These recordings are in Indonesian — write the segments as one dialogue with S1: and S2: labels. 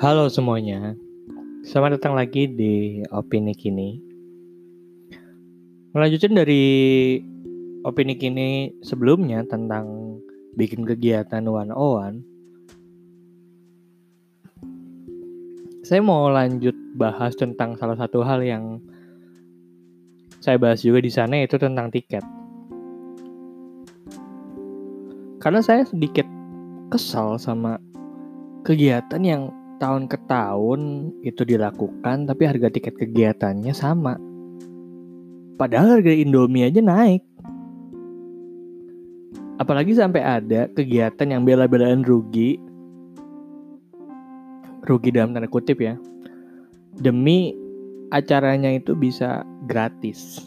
S1: Halo semuanya, selamat datang lagi di Opini Kini. Melanjutkan dari Opini Kini sebelumnya tentang bikin kegiatan one on one, saya mau lanjut bahas tentang salah satu hal yang saya bahas juga di sana yaitu tentang tiket. Karena saya sedikit kesal sama kegiatan yang tahun ke tahun itu dilakukan tapi harga tiket kegiatannya sama. Padahal harga Indomie aja naik. Apalagi sampai ada kegiatan yang bela-belaan rugi. Rugi dalam tanda kutip ya. Demi acaranya itu bisa gratis.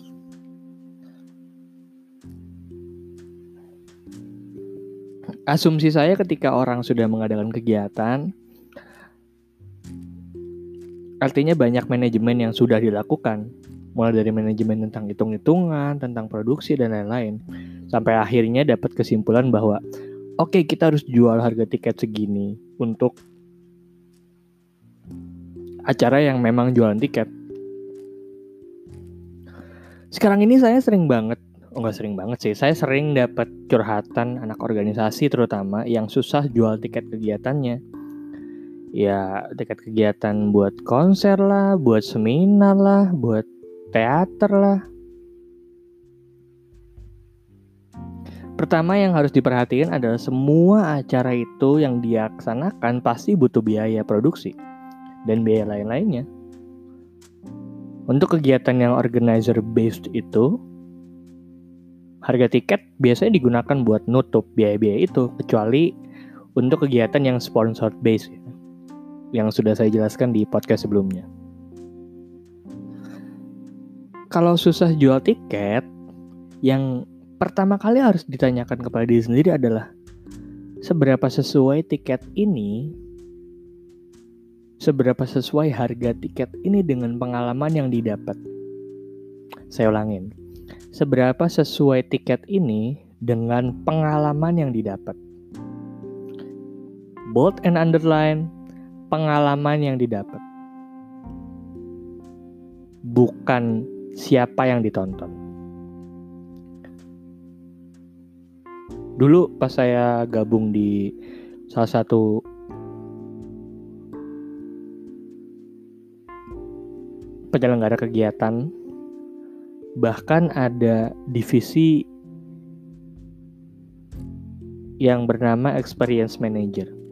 S1: Asumsi saya ketika orang sudah mengadakan kegiatan, artinya banyak manajemen yang sudah dilakukan, mulai dari manajemen tentang hitung-hitungan, tentang produksi dan lain-lain, sampai akhirnya dapat kesimpulan bahwa oke okay, kita harus jual harga tiket segini untuk acara yang memang jualan tiket. Sekarang ini saya sering banget oh nggak sering banget sih saya sering dapat curhatan anak organisasi terutama yang susah jual tiket kegiatannya ya tiket kegiatan buat konser lah buat seminar lah buat teater lah Pertama yang harus diperhatikan adalah semua acara itu yang dilaksanakan pasti butuh biaya produksi dan biaya lain-lainnya. Untuk kegiatan yang organizer based itu, harga tiket biasanya digunakan buat nutup biaya-biaya itu kecuali untuk kegiatan yang sponsored base ya, yang sudah saya jelaskan di podcast sebelumnya. Kalau susah jual tiket, yang pertama kali harus ditanyakan kepada diri sendiri adalah seberapa sesuai tiket ini seberapa sesuai harga tiket ini dengan pengalaman yang didapat. Saya ulangin seberapa sesuai tiket ini dengan pengalaman yang didapat. Bold and underline pengalaman yang didapat. Bukan siapa yang ditonton. Dulu pas saya gabung di salah satu penyelenggara kegiatan bahkan ada divisi yang bernama experience manager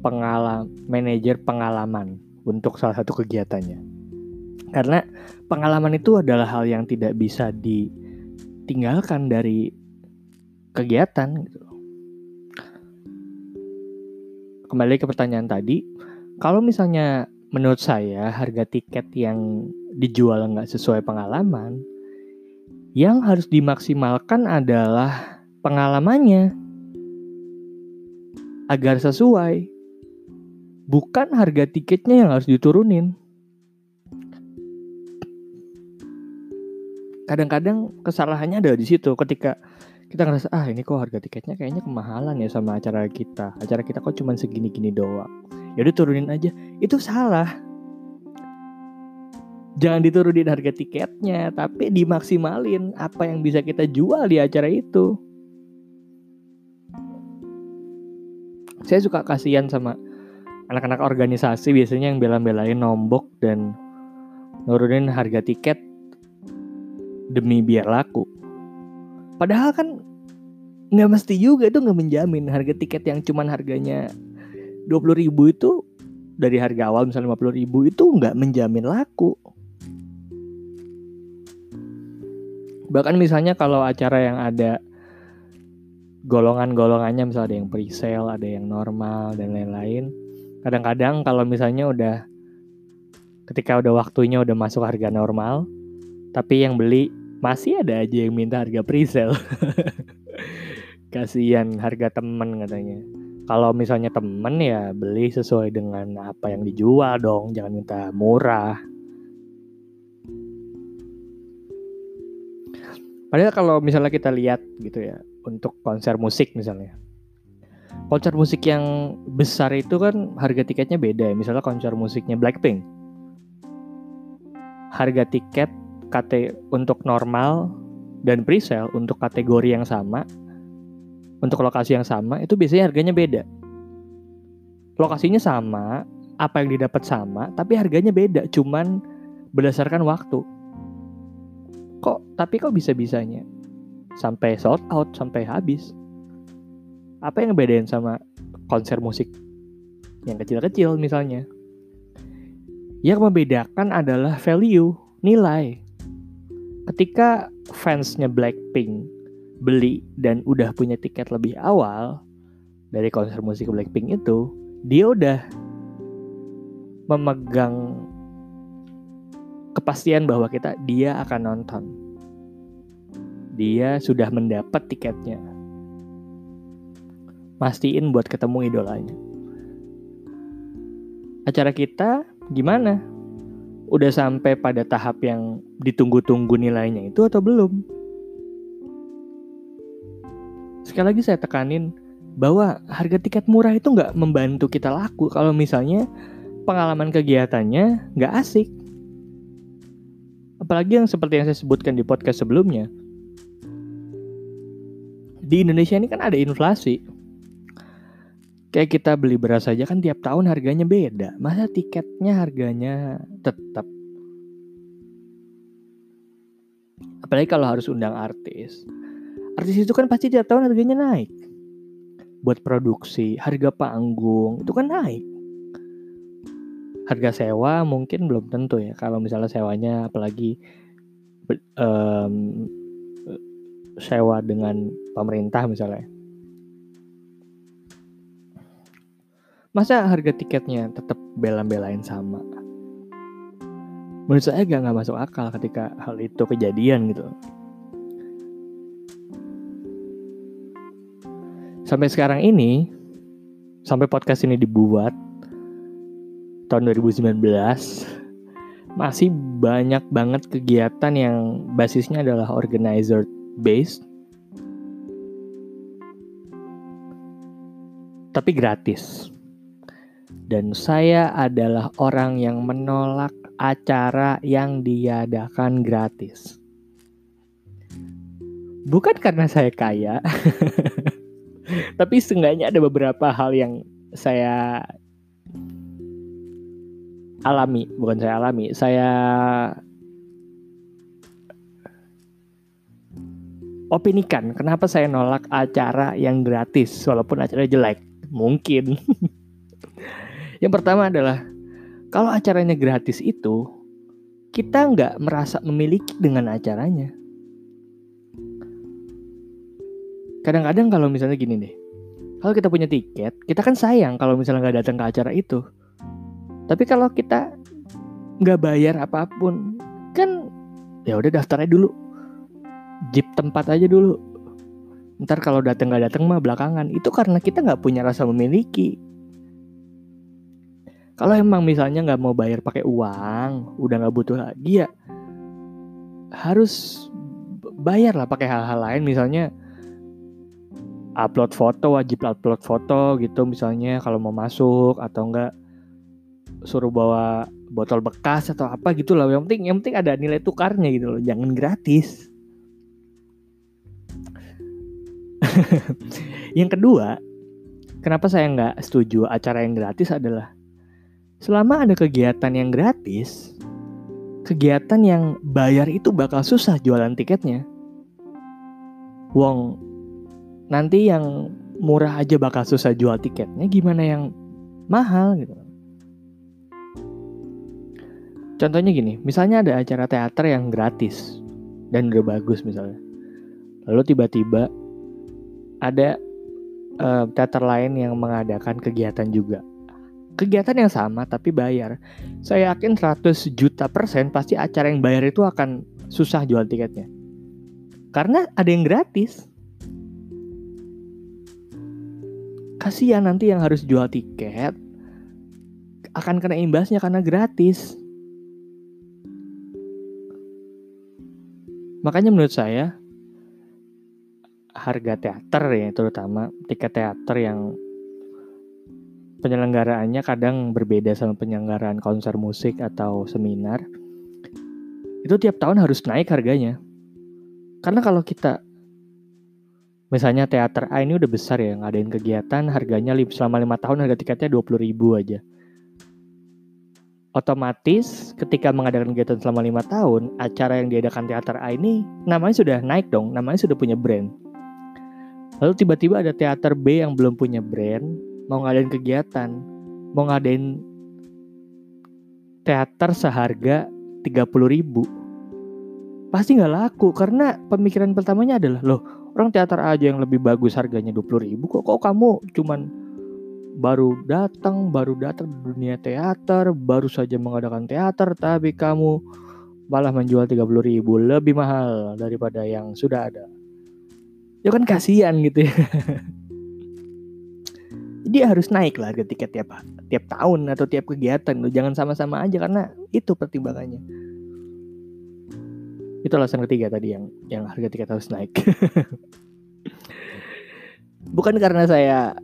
S1: pengalam manager pengalaman untuk salah satu kegiatannya karena pengalaman itu adalah hal yang tidak bisa ditinggalkan dari kegiatan gitu kembali ke pertanyaan tadi kalau misalnya menurut saya harga tiket yang dijual nggak sesuai pengalaman, yang harus dimaksimalkan adalah pengalamannya agar sesuai. Bukan harga tiketnya yang harus diturunin. Kadang-kadang kesalahannya ada di situ ketika kita ngerasa ah ini kok harga tiketnya kayaknya kemahalan ya sama acara kita. Acara kita kok cuma segini-gini doang. Ya udah turunin aja. Itu salah jangan diturunin harga tiketnya, tapi dimaksimalin apa yang bisa kita jual di acara itu. Saya suka kasihan sama anak-anak organisasi biasanya yang bela-belain nombok dan nurunin harga tiket demi biar laku. Padahal kan nggak mesti juga itu nggak menjamin harga tiket yang cuman harganya 20 ribu itu dari harga awal misalnya 50 ribu itu nggak menjamin laku. bahkan misalnya kalau acara yang ada golongan-golongannya misalnya ada yang pre-sale, ada yang normal dan lain-lain. Kadang-kadang kalau misalnya udah ketika udah waktunya udah masuk harga normal, tapi yang beli masih ada aja yang minta harga pre-sale. Kasihan harga temen katanya. Kalau misalnya temen ya beli sesuai dengan apa yang dijual dong, jangan minta murah. Padahal kalau misalnya kita lihat gitu ya, untuk konser musik misalnya. Konser musik yang besar itu kan harga tiketnya beda ya. Misalnya konser musiknya Blackpink. Harga tiket kate untuk normal dan presale untuk kategori yang sama untuk lokasi yang sama itu biasanya harganya beda. Lokasinya sama, apa yang didapat sama, tapi harganya beda, cuman berdasarkan waktu. Kok tapi kok bisa-bisanya sampai sold out, sampai habis? Apa yang bedain sama konser musik yang kecil-kecil misalnya? Yang membedakan adalah value, nilai. Ketika fansnya Blackpink beli dan udah punya tiket lebih awal dari konser musik Blackpink itu, dia udah memegang kepastian bahwa kita dia akan nonton. Dia sudah mendapat tiketnya mastiin buat ketemu idolanya. Acara kita gimana? Udah sampai pada tahap yang ditunggu-tunggu nilainya itu atau belum? Sekali lagi saya tekanin bahwa harga tiket murah itu nggak membantu kita laku kalau misalnya pengalaman kegiatannya nggak asik. Apalagi yang seperti yang saya sebutkan di podcast sebelumnya. Di Indonesia ini kan ada inflasi kayak kita beli beras aja kan tiap tahun harganya beda. Masa tiketnya harganya tetap? Apalagi kalau harus undang artis. Artis itu kan pasti tiap tahun harganya naik. Buat produksi, harga panggung itu kan naik. Harga sewa mungkin belum tentu ya. Kalau misalnya sewanya apalagi um, sewa dengan pemerintah misalnya masa harga tiketnya tetap bela-belain sama? Menurut saya gak nggak masuk akal ketika hal itu kejadian gitu. Sampai sekarang ini sampai podcast ini dibuat tahun 2019 masih banyak banget kegiatan yang basisnya adalah organizer based tapi gratis dan saya adalah orang yang menolak acara yang diadakan gratis. Bukan karena saya kaya, tapi seenggaknya ada beberapa hal yang saya alami, bukan saya alami, saya opinikan kenapa saya nolak acara yang gratis walaupun acara jelek. Mungkin Yang pertama adalah kalau acaranya gratis itu kita nggak merasa memiliki dengan acaranya. Kadang-kadang kalau misalnya gini deh, kalau kita punya tiket, kita kan sayang kalau misalnya nggak datang ke acara itu. Tapi kalau kita nggak bayar apa pun, kan ya udah daftar aja dulu, jeep tempat aja dulu. Ntar kalau datang nggak datang mah belakangan. Itu karena kita nggak punya rasa memiliki. Kalau emang misalnya nggak mau bayar pakai uang, udah nggak butuh lagi ya harus bayar lah pakai hal-hal lain. Misalnya upload foto wajib upload foto gitu misalnya kalau mau masuk atau enggak suruh bawa botol bekas atau apa gitu lah yang penting yang penting ada nilai tukarnya gitu loh jangan gratis. Yang kedua kenapa saya nggak setuju acara yang gratis adalah selama ada kegiatan yang gratis, kegiatan yang bayar itu bakal susah jualan tiketnya. Wong, nanti yang murah aja bakal susah jual tiketnya, gimana yang mahal gitu. Contohnya gini, misalnya ada acara teater yang gratis dan udah bagus misalnya. Lalu tiba-tiba ada uh, teater lain yang mengadakan kegiatan juga kegiatan yang sama tapi bayar. Saya yakin 100 juta persen pasti acara yang bayar itu akan susah jual tiketnya. Karena ada yang gratis. Kasihan nanti yang harus jual tiket akan kena imbasnya karena gratis. Makanya menurut saya harga teater ya terutama tiket teater yang penyelenggaraannya kadang berbeda sama penyelenggaraan konser musik atau seminar. Itu tiap tahun harus naik harganya. Karena kalau kita misalnya teater A ini udah besar ya ngadain kegiatan harganya selama lima tahun harga tiketnya 20 ribu aja otomatis ketika mengadakan kegiatan selama lima tahun, acara yang diadakan teater A ini namanya sudah naik dong, namanya sudah punya brand. Lalu tiba-tiba ada teater B yang belum punya brand, mau ngadain kegiatan, mau ngadain teater seharga 30 ribu. Pasti nggak laku karena pemikiran pertamanya adalah loh orang teater aja yang lebih bagus harganya 20 ribu kok kok kamu cuman baru datang, baru datang di dunia teater, baru saja mengadakan teater, tapi kamu malah menjual 30 ribu lebih mahal daripada yang sudah ada. Ya kan kasihan gitu ya. Jadi harus naik lah harga tiket tiap tiap tahun atau tiap kegiatan. Lo jangan sama-sama aja karena itu pertimbangannya. Itu alasan ketiga tadi yang yang harga tiket harus naik. Bukan karena saya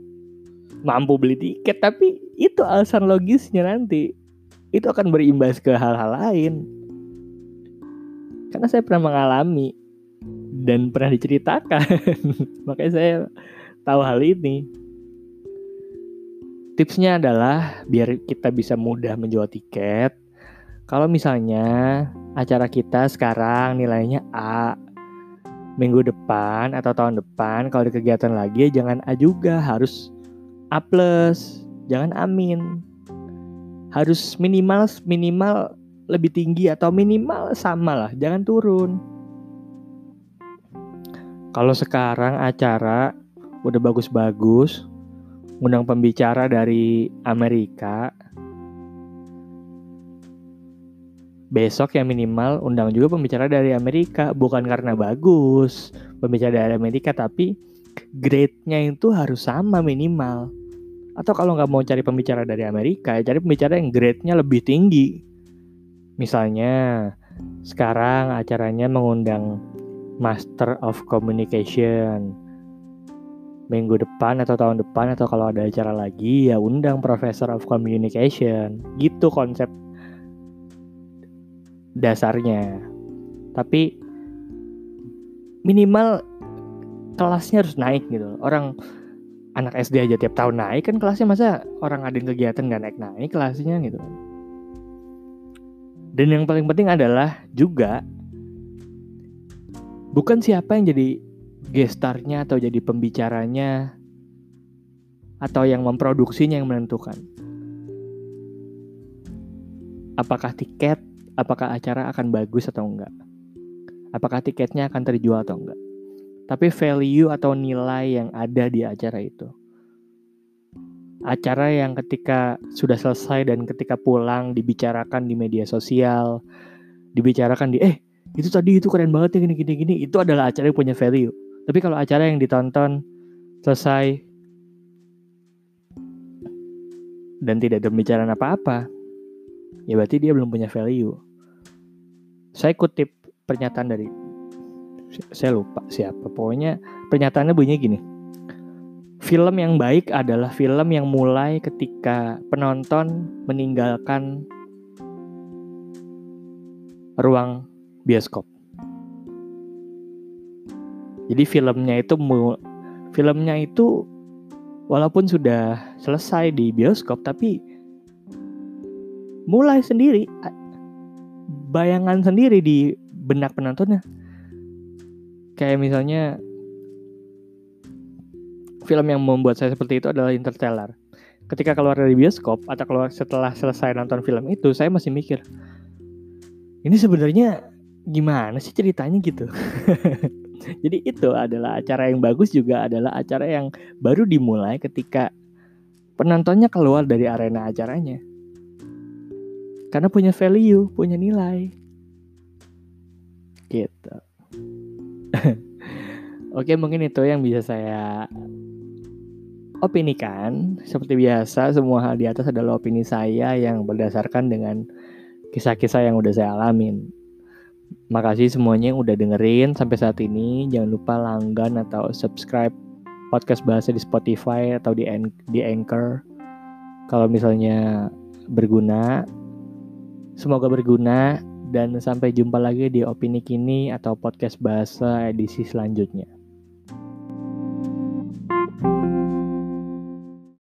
S1: mampu beli tiket tapi itu alasan logisnya nanti itu akan berimbas ke hal-hal lain karena saya pernah mengalami dan pernah diceritakan makanya saya tahu hal ini tipsnya adalah biar kita bisa mudah menjual tiket kalau misalnya acara kita sekarang nilainya A minggu depan atau tahun depan kalau ada kegiatan lagi jangan A juga harus A plus, jangan amin. Harus minimal minimal lebih tinggi atau minimal sama lah, jangan turun. Kalau sekarang acara udah bagus-bagus, undang pembicara dari Amerika, besok yang minimal undang juga pembicara dari Amerika bukan karena bagus pembicara dari Amerika tapi grade-nya itu harus sama minimal atau kalau nggak mau cari pembicara dari Amerika, ya cari pembicara yang grade-nya lebih tinggi. Misalnya, sekarang acaranya mengundang Master of Communication. Minggu depan atau tahun depan atau kalau ada acara lagi ya undang Professor of Communication. Gitu konsep dasarnya. Tapi minimal kelasnya harus naik gitu. Orang anak SD aja tiap tahun naik kan kelasnya masa orang ada kegiatan nggak naik naik kelasnya gitu dan yang paling penting adalah juga bukan siapa yang jadi gestarnya atau jadi pembicaranya atau yang memproduksinya yang menentukan apakah tiket apakah acara akan bagus atau enggak apakah tiketnya akan terjual atau enggak tapi value atau nilai yang ada di acara itu. Acara yang ketika sudah selesai dan ketika pulang dibicarakan di media sosial, dibicarakan di eh itu tadi itu keren banget ya gini gini gini itu adalah acara yang punya value. Tapi kalau acara yang ditonton selesai dan tidak ada pembicaraan apa-apa, ya berarti dia belum punya value. Saya kutip pernyataan dari saya lupa siapa. Pokoknya pernyataannya bunyinya gini. Film yang baik adalah film yang mulai ketika penonton meninggalkan ruang bioskop jadi filmnya itu filmnya itu walaupun sudah selesai di bioskop tapi mulai sendiri bayangan sendiri di benak penontonnya kayak misalnya film yang membuat saya seperti itu adalah Interstellar. Ketika keluar dari bioskop atau keluar setelah selesai nonton film itu, saya masih mikir, ini sebenarnya gimana sih ceritanya gitu. Jadi itu adalah acara yang bagus juga adalah acara yang baru dimulai ketika penontonnya keluar dari arena acaranya. Karena punya value, punya nilai. Gitu. Oke, mungkin itu yang bisa saya opinikan. Seperti biasa, semua hal di atas adalah opini saya yang berdasarkan dengan kisah-kisah yang udah saya alamin. Makasih semuanya yang udah dengerin sampai saat ini. Jangan lupa langgan atau subscribe podcast bahasa di Spotify atau di di Anchor. Kalau misalnya berguna, semoga berguna dan sampai jumpa lagi di opini kini atau podcast bahasa edisi selanjutnya.